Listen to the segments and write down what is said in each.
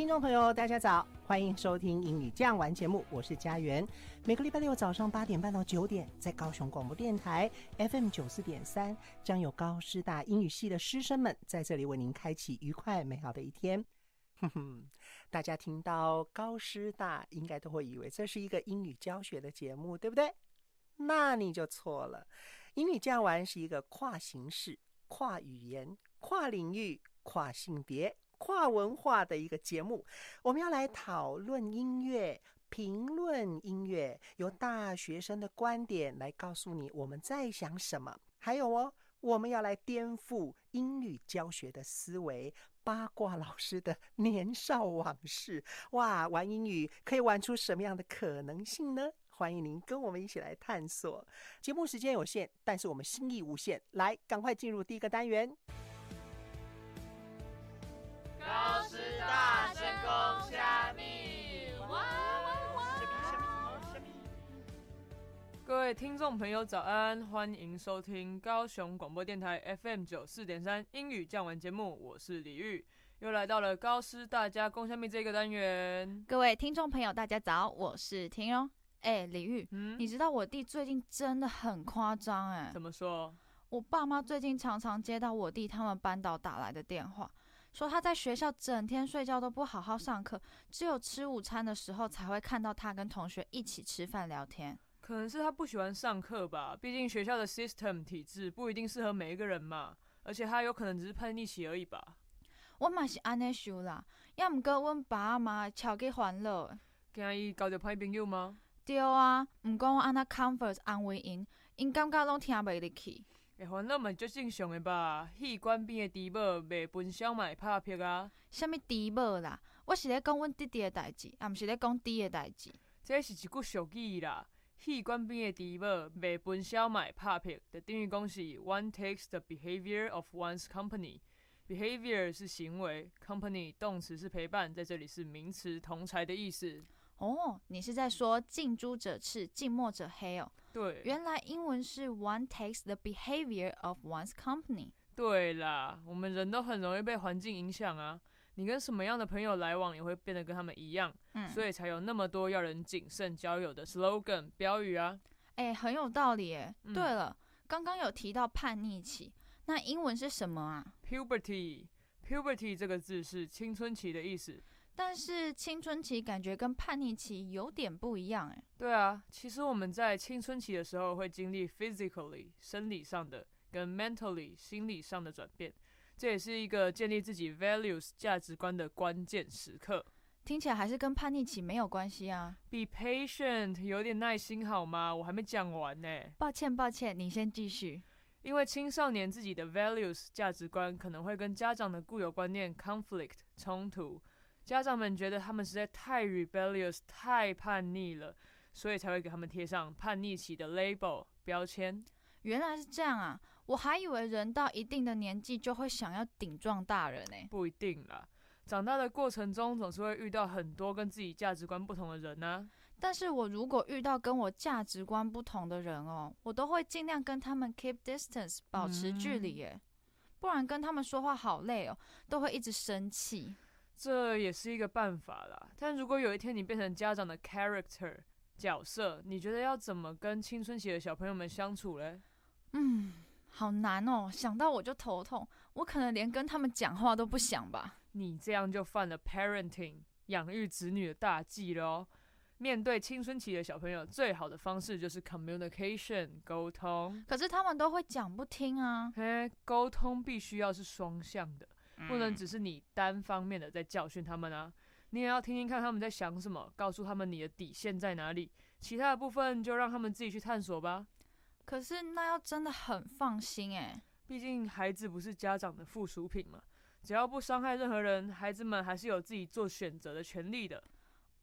听众朋友，大家早，欢迎收听《英语这样玩》节目，我是佳媛。每个礼拜六早上八点半到九点，在高雄广播电台 FM 九四点三，将有高师大英语系的师生们在这里为您开启愉快美好的一天。哼哼，大家听到高师大，应该都会以为这是一个英语教学的节目，对不对？那你就错了。英语这样玩是一个跨形式、跨语言、跨领域、跨性别。跨文化的一个节目，我们要来讨论音乐、评论音乐，由大学生的观点来告诉你我们在想什么。还有哦，我们要来颠覆英语教学的思维，八卦老师的年少往事。哇，玩英语可以玩出什么样的可能性呢？欢迎您跟我们一起来探索。节目时间有限，但是我们心意无限。来，赶快进入第一个单元。各位听众朋友，早安，欢迎收听高雄广播电台 FM 九四点三英语讲完节目，我是李玉，又来到了高师大家共下面这个单元。各位听众朋友，大家早，我是婷蓉。哎，李玉，嗯，你知道我弟最近真的很夸张哎？怎么说？我爸妈最近常常接到我弟他们班导打来的电话。说他在学校整天睡觉都不好好上课，只有吃午餐的时候才会看到他跟同学一起吃饭聊天。可能是他不喜欢上课吧，毕竟学校的 system 体制不一定适合每一个人嘛。而且他有可能只是叛逆期而已吧。我嘛是安尼想啦，也毋过阮爸妈超级烦恼。惊伊交着歹朋友吗？对啊，毋过我安那 comfort 安慰因，因感觉拢听袂入去。会烦恼嘛，足正常的吧？戏馆边的猪某卖分享嘛会拍片啊？什么猪某啦？我是咧讲阮弟弟的代志，也毋是咧讲猪的代志。这是一句俗语啦。戏馆边的猪某卖分享嘛会拍片，就等于讲是 one takes the behavior of one's company。behavior 是行为，company 动词是陪伴，在这里是名词同才的意思。哦，你是在说近朱者赤，近墨者黑哦？对，原来英文是 one takes the behavior of one's company。对啦，我们人都很容易被环境影响啊。你跟什么样的朋友来往，也会变得跟他们一样。嗯，所以才有那么多要人谨慎交友的 slogan 标语啊。哎，很有道理哎。对了，刚刚有提到叛逆期，那英文是什么啊？Puberty。Puberty 这个字是青春期的意思。但是青春期感觉跟叛逆期有点不一样哎。对啊，其实我们在青春期的时候会经历 physically 生理上的跟 mentally 心理上的转变，这也是一个建立自己 values 价值观的关键时刻。听起来还是跟叛逆期没有关系啊。Be patient，有点耐心好吗？我还没讲完呢。抱歉抱歉，你先继续。因为青少年自己的 values 价值观可能会跟家长的固有观念 conflict 冲突。家长们觉得他们实在太 rebellious、太叛逆了，所以才会给他们贴上叛逆期的 label 标签。原来是这样啊！我还以为人到一定的年纪就会想要顶撞大人呢。不一定啦，长大的过程中总是会遇到很多跟自己价值观不同的人呢。但是我如果遇到跟我价值观不同的人哦，我都会尽量跟他们 keep distance 保持距离耶，不然跟他们说话好累哦，都会一直生气。这也是一个办法啦，但如果有一天你变成家长的 character 角色，你觉得要怎么跟青春期的小朋友们相处嘞？嗯，好难哦，想到我就头痛，我可能连跟他们讲话都不想吧。你这样就犯了 parenting 养育子女的大忌喽。面对青春期的小朋友，最好的方式就是 communication 沟通。可是他们都会讲不听啊。嘿，沟通必须要是双向的。不能只是你单方面的在教训他们啊，你也要听听看他们在想什么，告诉他们你的底线在哪里，其他的部分就让他们自己去探索吧。可是那要真的很放心诶，毕竟孩子不是家长的附属品嘛，只要不伤害任何人，孩子们还是有自己做选择的权利的。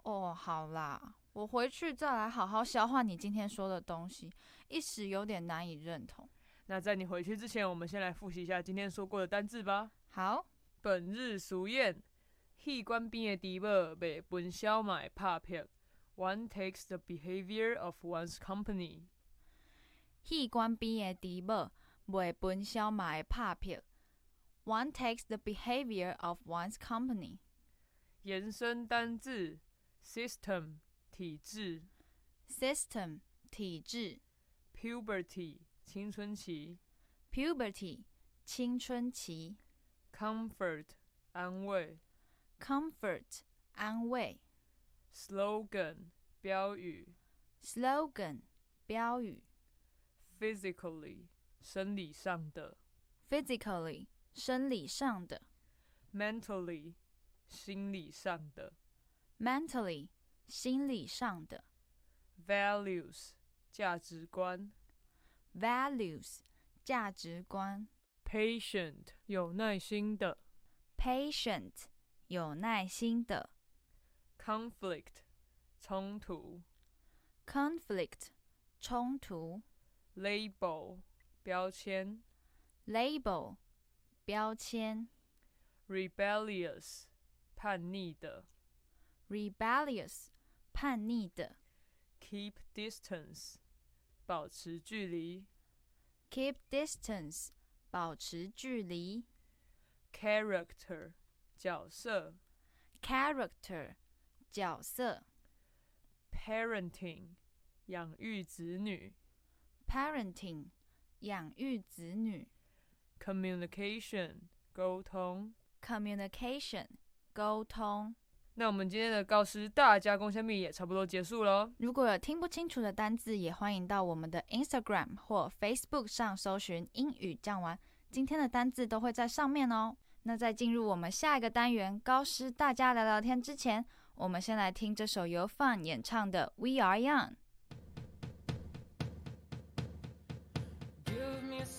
哦，好啦，我回去再来好好消化你今天说的东西，一时有点难以认同。那在你回去之前，我们先来复习一下今天说过的单字吧。好，本日俗谚：戏馆边的猪母袂分小麦拍片。One takes the behavior of one's company。戏馆边的猪母袂分小麦拍片。One takes the behavior of one's company。延伸单字：system 体制，system 体制，puberty 青春期，puberty 青春期，comfort 安慰，comfort 安慰，slogan 标语，slogan 标语 ，physically 生理上的，physically 生理上的，mentally 心理上的，mentally 心理上的，values 价值观。values 价值观，patient 有耐心的，patient 有耐心的，conflict 冲突，conflict 冲突 ，label 标签，label 标签，rebellious 叛逆的，rebellious 叛逆的，keep distance 保持距离，keep distance，保持距离。character，角色，character，角色。parenting，养育子女，parenting，养育子女。communication，沟通，communication，沟通。那我们今天的告示大加工虾米也差不多结束了。如果有听不清楚的单字，也欢迎到我们的 Instagram 或 Facebook 上搜寻英语讲完，今天的单字都会在上面哦。那在进入我们下一个单元高师大家聊聊天之前，我们先来听这首由 Fun 演唱的 We Are Young。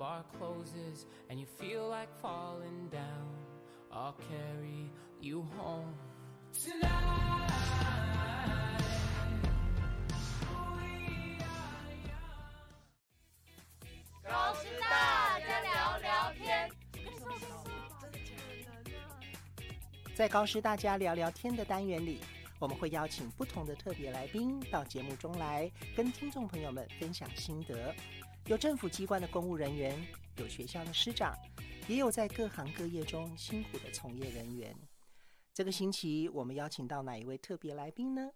bar closes and you feel like falling down, I'll carry you home tonight. 高师大家聊聊天，在高师大家聊聊天的单元里，我们会邀请不同的特别来宾到节目中来，跟听众朋友们分享心得。有政府机关的公务人员，有学校的师长，也有在各行各业中辛苦的从业人员。这个星期我们邀请到哪一位特别来宾呢？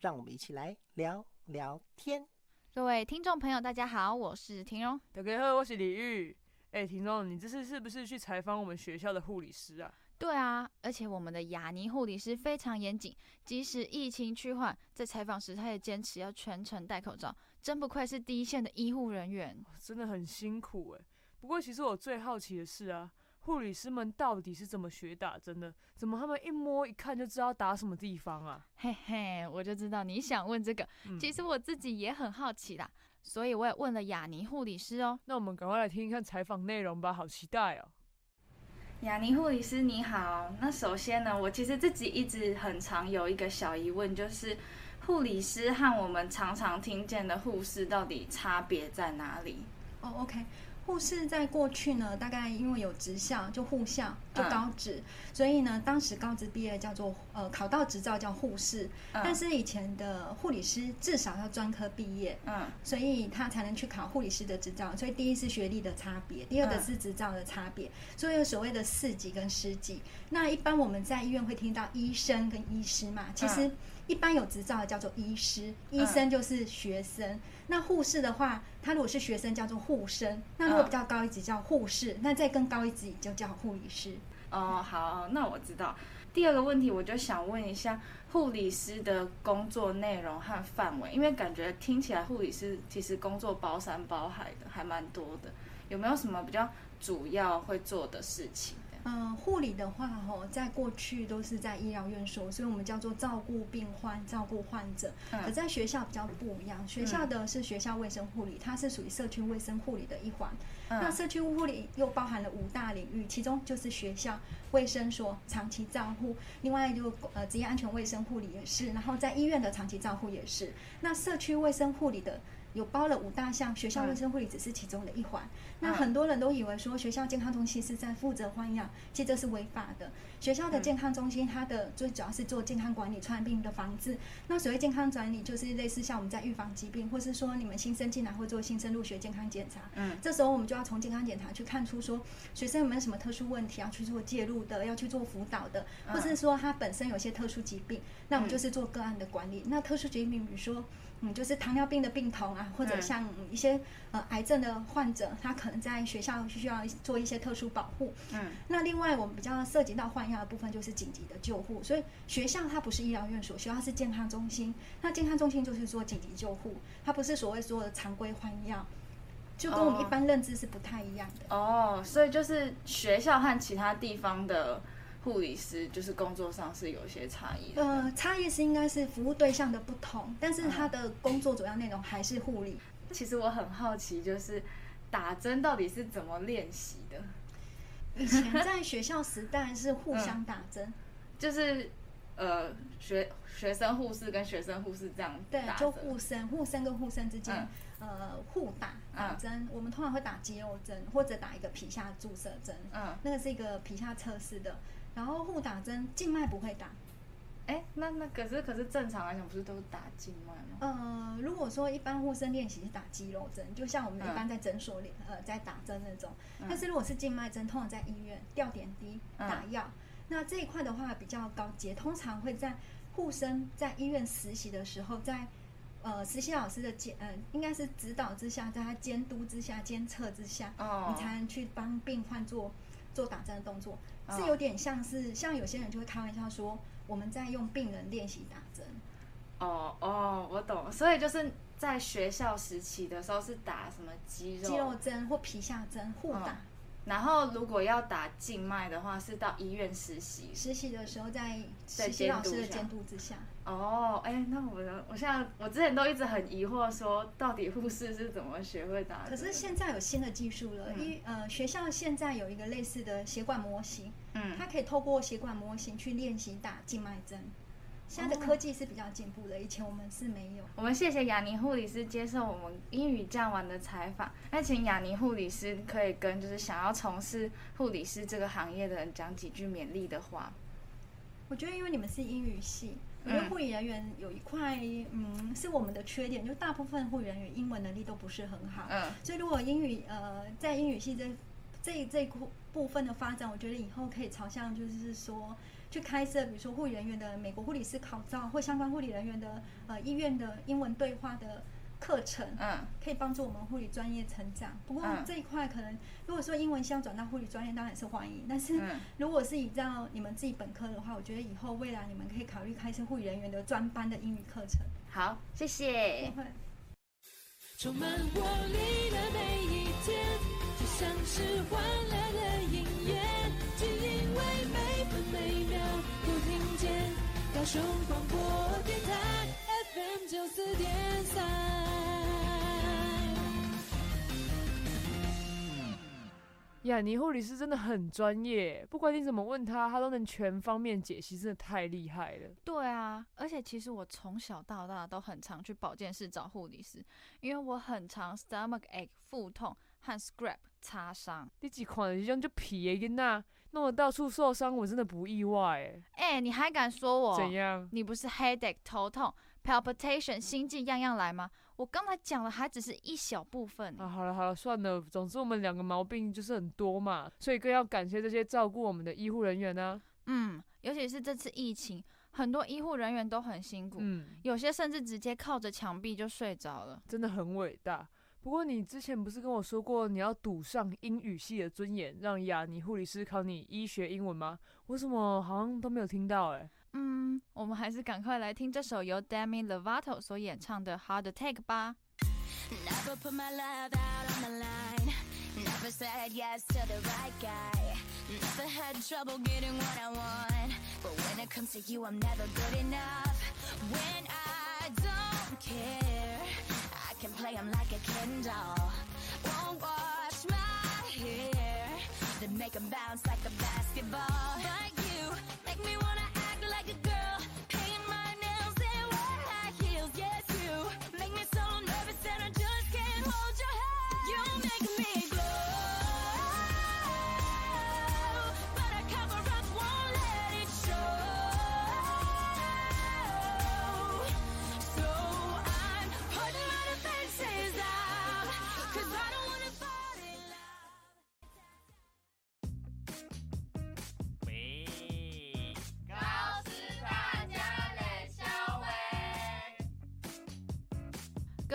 让我们一起来聊聊天。各位听众朋友，大家好，我是婷蓉。大家好，我是李玉。哎，婷蓉，你这次是不是去采访我们学校的护理师啊？对啊，而且我们的雅尼护理师非常严谨，即使疫情趋缓，在采访时他也坚持要全程戴口罩。真不愧是第一线的医护人员，真的很辛苦哎。不过其实我最好奇的是啊，护理师们到底是怎么学打针的？怎么他们一摸一看就知道打什么地方啊？嘿嘿，我就知道你想问这个。其实我自己也很好奇啦，所以我也问了雅尼护理师哦。那我们赶快来听一看采访内容吧，好期待哦。雅尼护理师你好，那首先呢，我其实自己一直很常有一个小疑问，就是。护理师和我们常常听见的护士到底差别在哪里？哦，OK，护士在过去呢，大概因为有职校就护校，就高职，所以呢，当时高职毕业叫做呃考到执照叫护士，嗯。但是以前的护理师至少要专科毕业，嗯。所以他才能去考护理师的执照。所以第一是学历的差别，第二个嗯。是执照的差别，所以有所谓的四级跟师级。那一般我们在医院会听到医生跟医师嘛，其实嗯。一般有执照的叫做医师，医生就是学生。那护士的话，他如果是学生叫做护生，那如果嗯。比较高一级叫护士，那再更高一级就叫护理师。哦，好，那我知道。第二个问题，我就想问一下护理师的工作内容和范围，因为感觉听起来护理师其实工作包山包海的，还蛮多的。有没有什么比较主要会做的事情？嗯，护理的话，吼，在过去都是在医疗院所，所以我们叫做照顾病患、照顾患者。嗯可在学校比较不一样，学校的是学校卫生护理，它是属于社区卫生护理的一环。那嗯社区护理又包含了五大领域，其中就是学校卫生所长期照护，另外就呃职业安全卫生护理也是，然后在医院的长期照护也是。那社区卫生护理的有包了五大项，学校卫生护理只是其中的一环。那嗯很多人都以为说学校健康中心是在负责换药，其实这是违法的。学校的健康中心它的最主要是做健康管理、传染病的防治。那所谓健康管理，就是类似像我们在预防疾病，或是说你们新生进来会做新生入学健康检查。嗯这时候我们就要从健康检查去看出说学生有没有什么特殊问题要去做介入的，要去做辅导的，嗯或是说他本身有些特殊疾病，那我们就是做个案的管理。那特殊疾病，比如说。嗯，就是糖尿病的病童啊，或者嗯像一些呃癌症的患者，他可能在学校需要做一些特殊保护。嗯那另外我们比较涉及到换药的部分，就是紧急的救护。所以学校它不是医疗院所，学校是健康中心。那健康中心就是做紧急救护，它不是所谓说的常规换药，就跟我们哦一般认知是不太一样的。哦，所以就是学校和其他地方的护理师，就是工作上是有一些差异的。呃，差异是应该是服务对象的不同，但是他的工作主要内容还是护理。其实我很好奇，就是打针到底是怎么练习的？以前在学校时代是互相打针，就是呃，学学生护士跟学生护士这样对就护生护生跟护生之间，呃，互打打嗯针。我们通常会打肌肉针，或者打一个皮下注射针，嗯，那个是一个皮下测试的。然后互打针，静脉不会打。哎，那那可是可是正常来讲，不是都是打静脉吗？呃，如果说一般护生练习是打肌肉针，就像我们一般在诊所里、呃在打针那种。但是如果是静脉针，通常在医院吊点滴打药。那这一块的话比较高阶，通常会在护生在医院实习的时候，在呃实习老师的监呃应该是指导之下，在他监督之下、监测之下，哦你才能去帮病患做做打针的动作，哦是有点像是像有些人就会开玩笑说，我们在用病人练习打针。哦哦，我懂，所以就是在学校时期的时候是打什么肌肉，肌肉针或皮下针互打。嗯然后如果要打静脉的话，是到医院实习。实习的时候，在在实习老师的监督之下，哦，哎，那我的我现在我之前都一直很疑惑，说到底护士是怎么学会打？可是现在有新的技术了，嗯因、呃学校现在有一个类似的血管模型，嗯它可以透过血管模型去练习打静脉针。现在的科技是比较进步的，以前我们是没有。我们谢谢雅尼护理师接受我们英语酱玩的采访。那请雅尼护理师可以跟就是想要从事护理师这个行业的人讲几句勉励的话。我觉得因为你们是英语系，我觉得嗯护理人员有一块，嗯，是我们的缺点，就大部分护理人员英文能力都不是很好。嗯所以如果英语呃在英语系这这这一部部分的发展，我觉得以后可以朝向就是说去开设，比如说护理人员的美国护理师考照或相关护理人员的呃医院的英文对话的课程，嗯可以帮助我们护理专业成长。不过嗯这一块可能如果说英文系要转到护理专业，当然是欢迎，但是嗯如果是依照你们自己本科的话，我觉得以后未来你们可以考虑开设护理人员的专班的英语课程。好，谢谢。会充满活力的每一天，就像是欢乐的音乐，高雄广播电台 FM 九四点三。雅尼护理师真的很专业，不管你怎么问他，他都能全方面解析，真的太厉害了。对啊，而且其实我从小到大都很常去保健室找护理师，因为我很常 stomach ache 腹痛，和 scrap 擦伤。你几款这种就皮的囡仔，弄得到处受伤，我真的不意外哎。哎、你还敢说我？怎样？你不是 headache 头痛、palpitation 心悸样样来吗？我刚才讲的还只是一小部分。啊，好了好了，算了。总之我们两个毛病就是很多嘛，所以更要感谢这些照顾我们的医护人员呢、嗯，尤其是这次疫情，很多医护人员都很辛苦，嗯，有些甚至直接靠着墙壁就睡着了。真的很伟大。不过你之前不是跟我说过你要赌上英语系的尊严，让雅尼护理师考你医学英文吗？我怎么好像都没有听到哎、嗯，我们还是赶快来听这首由 Demi Lovato 所演唱的《Hard Take》吧。Never put my love out on the line. Never said yes to the right guy. Never had trouble getting what I want. But when it comes to you, I'm never good enough. When I don't care, I can like a doll. Won't wash my hair, then make 'em bounce like a basketball. But you make me wanna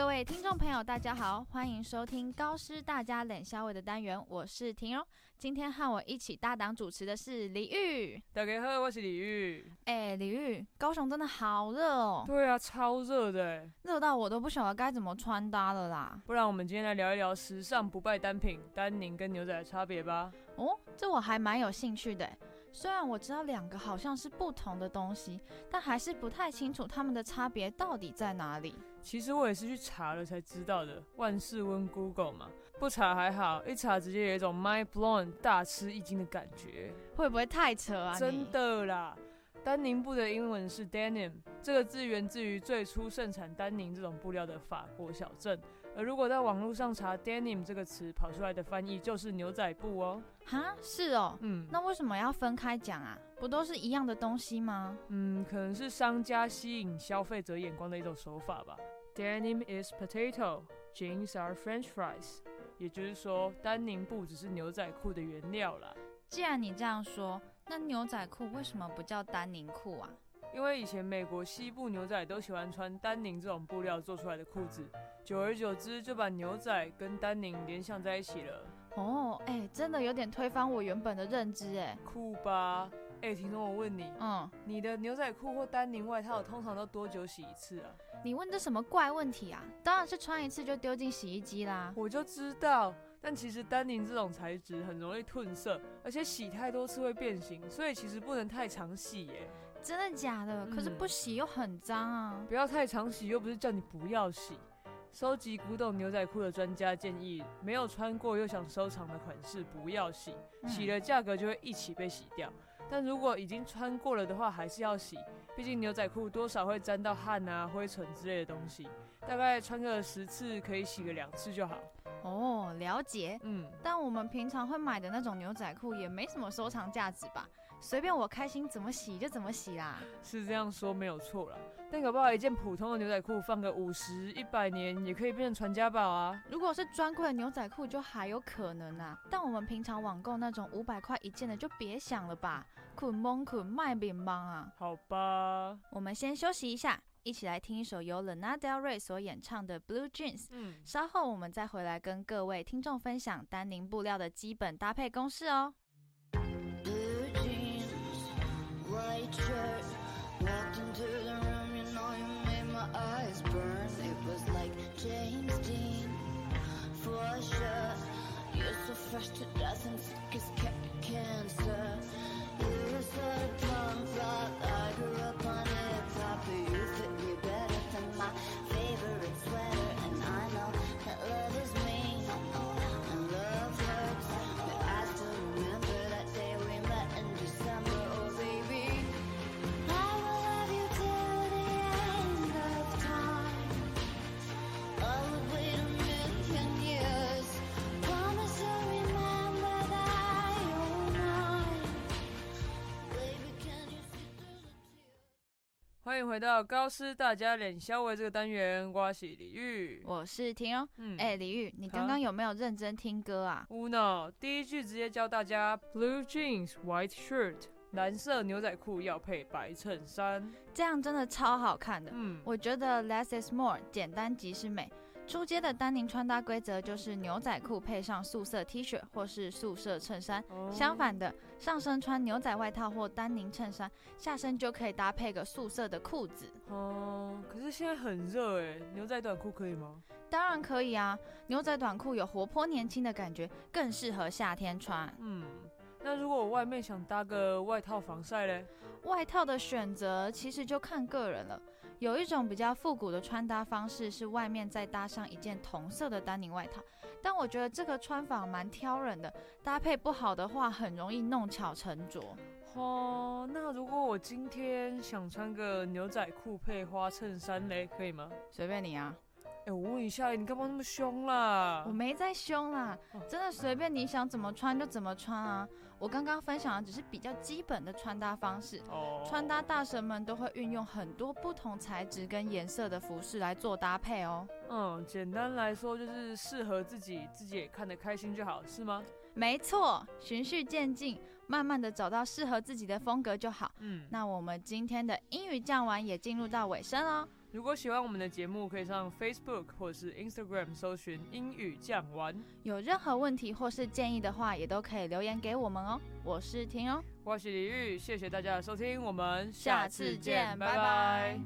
各位听众朋友，大家好，欢迎收听高师大家冷消伟的单元，我是婷蓉。今天和我一起搭档主持的是李玉。大家好，我是李玉。哎、李玉，高雄真的好热哦，对啊，超热的欸。热到我都不晓得该怎么穿搭了啦。不然我们今天来聊一聊时尚不败单品丹宁跟牛仔的差别吧。哦，这我还蛮有兴趣的。虽然我知道两个好像是不同的东西，但还是不太清楚它们的差别到底在哪里。其实我也是去查了才知道的，万事问 Google 嘛，不查还好，一查直接有一种 mind blown 大吃一惊的感觉。会不会太扯啊？真的啦。丹宁布的英文是 denim，这个字源自于最初盛产丹宁这种布料的法国小镇。而如果在网络上查 denim 这个词，跑出来的翻译就是牛仔布哦。哈，是哦。嗯，那为什么要分开讲啊？不都是一样的东西吗？嗯，可能是商家吸引消费者眼光的一种手法吧。Denim is potato, jeans are French fries。也就是说，丹宁布只是牛仔裤的原料啦。既然你这样说，那牛仔裤为什么不叫丹宁裤啊？因为以前美国西部牛仔都喜欢穿丹宁这种布料做出来的裤子，久而久之就把牛仔跟丹宁联想在一起了。哦，哎、真的有点推翻我原本的认知，哎，酷吧？哎、婷彤，我问你，嗯，你的牛仔裤或丹宁外套通常都多久洗一次啊？你问这什么怪问题啊？当然是穿一次就丢进洗衣机啦。我就知道，但其实丹宁这种材质很容易褪色，而且洗太多次会变形，所以其实不能太常洗耶。真的假的？可是嗯不洗又很脏啊。不要太常洗，又不是叫你不要洗。收集古董牛仔裤的专家建议，没有穿过又想收藏的款式不要洗，嗯洗了价格就会一起被洗掉。但如果已经穿过了的话，还是要洗，毕竟牛仔裤多少会沾到汗啊、灰尘之类的东西。大概穿个十次，可以洗个两次就好。哦，了解。嗯，但我们平常会买的那种牛仔裤也没什么收藏价值吧？随便我开心怎么洗就怎么洗啦。是这样说没有错啦。但搞不好一件普通的牛仔裤放个五十、一百年，也可以变成传家宝啊。如果是专柜的牛仔裤就还有可能啊，但我们平常网购那种五百块一件的就别想了吧，捆蒙捆卖饼忙啊。好吧，我们先休息一下，一起来听一首由 Lana Del Rey 所演唱的《Blue Jeans》。嗯，稍后我们再回来跟各位听众分享丹宁布料的基本搭配公式哦。Blue jeans, white shirt. It was like James Dean, for sure. You're so fresh to death and sick as ca- cancer. You're so punk rock, I grew up on hop. but You fit me better than my 欢迎回到高师大家脸消维这个单元，我是李玉。我是婷哦。嗯哎、李玉，你刚啊刚有没有认真听歌啊？Uno 第一句直接教大家：Blue jeans, white shirt，蓝色牛仔裤要配白衬衫。这样真的超好看的。嗯，我觉得 less is more，简单即是美。出街的丹宁穿搭规则就是牛仔裤配上素色 T 恤或是素色衬衫，哦相反的，上身穿牛仔外套或丹宁衬衫，下身就可以搭配个素色的裤子。哦，可是现在很热哎，牛仔短裤可以吗？当然可以啊，牛仔短裤有活泼年轻的感觉，更适合夏天穿。嗯，那如果我外面想搭个外套防晒嘞？外套的选择其实就看个人了。有一种比较复古的穿搭方式是外面再搭上一件同色的丹宁外套，但我觉得这个穿法蛮挑人的，搭配不好的话很容易弄巧成拙。哦，那如果我今天想穿个牛仔裤配花衬衫嘞，可以吗？随便你啊，哎、我问一下，你干嘛那么凶啦我？没在凶啦，真的随便你想怎么穿就怎么穿啊。我刚刚分享的只是比较基本的穿搭方式，哦，穿搭大神们都会运用很多不同材质跟颜色的服饰来做搭配哦。嗯，简单来说就是适合自己，自己也看得开心就好，是吗？没错，循序渐进，慢慢的找到适合自己的风格就好。嗯，那我们今天的英语讲完也进入到尾声了。如果喜欢我们的节目，可以上 Facebook 或是 Instagram 搜寻“英语酱玩有任何问题或是建议的话，也都可以留言给我们哦。我是婷哦，”。我是李玉，谢谢大家的收听，我们下次见，拜拜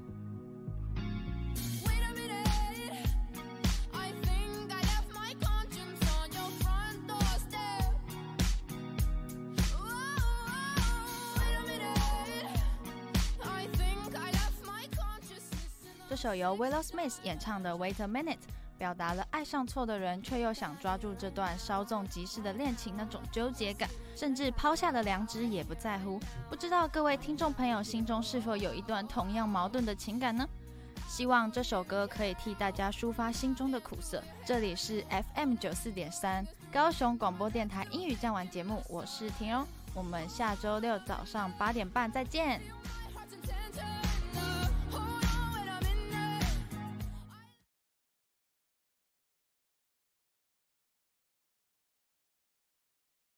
这首由 Willow Smith 演唱的《Wait a Minute》，表达了爱上错的人，却又想抓住这段稍纵即逝的恋情那种纠结感，甚至抛下了良知也不在乎。不知道各位听众朋友心中是否有一段同样矛盾的情感呢？希望这首歌可以替大家抒发心中的苦涩。这里是 FM 九四点三高雄广播电台英语讲完节目，我是婷蓉，我们下周六早上八点半再见。